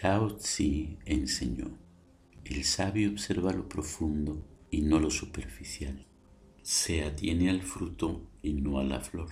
Lao Tzu enseñó, el sabio observa lo profundo y no lo superficial. Se atiene al fruto y no a la flor.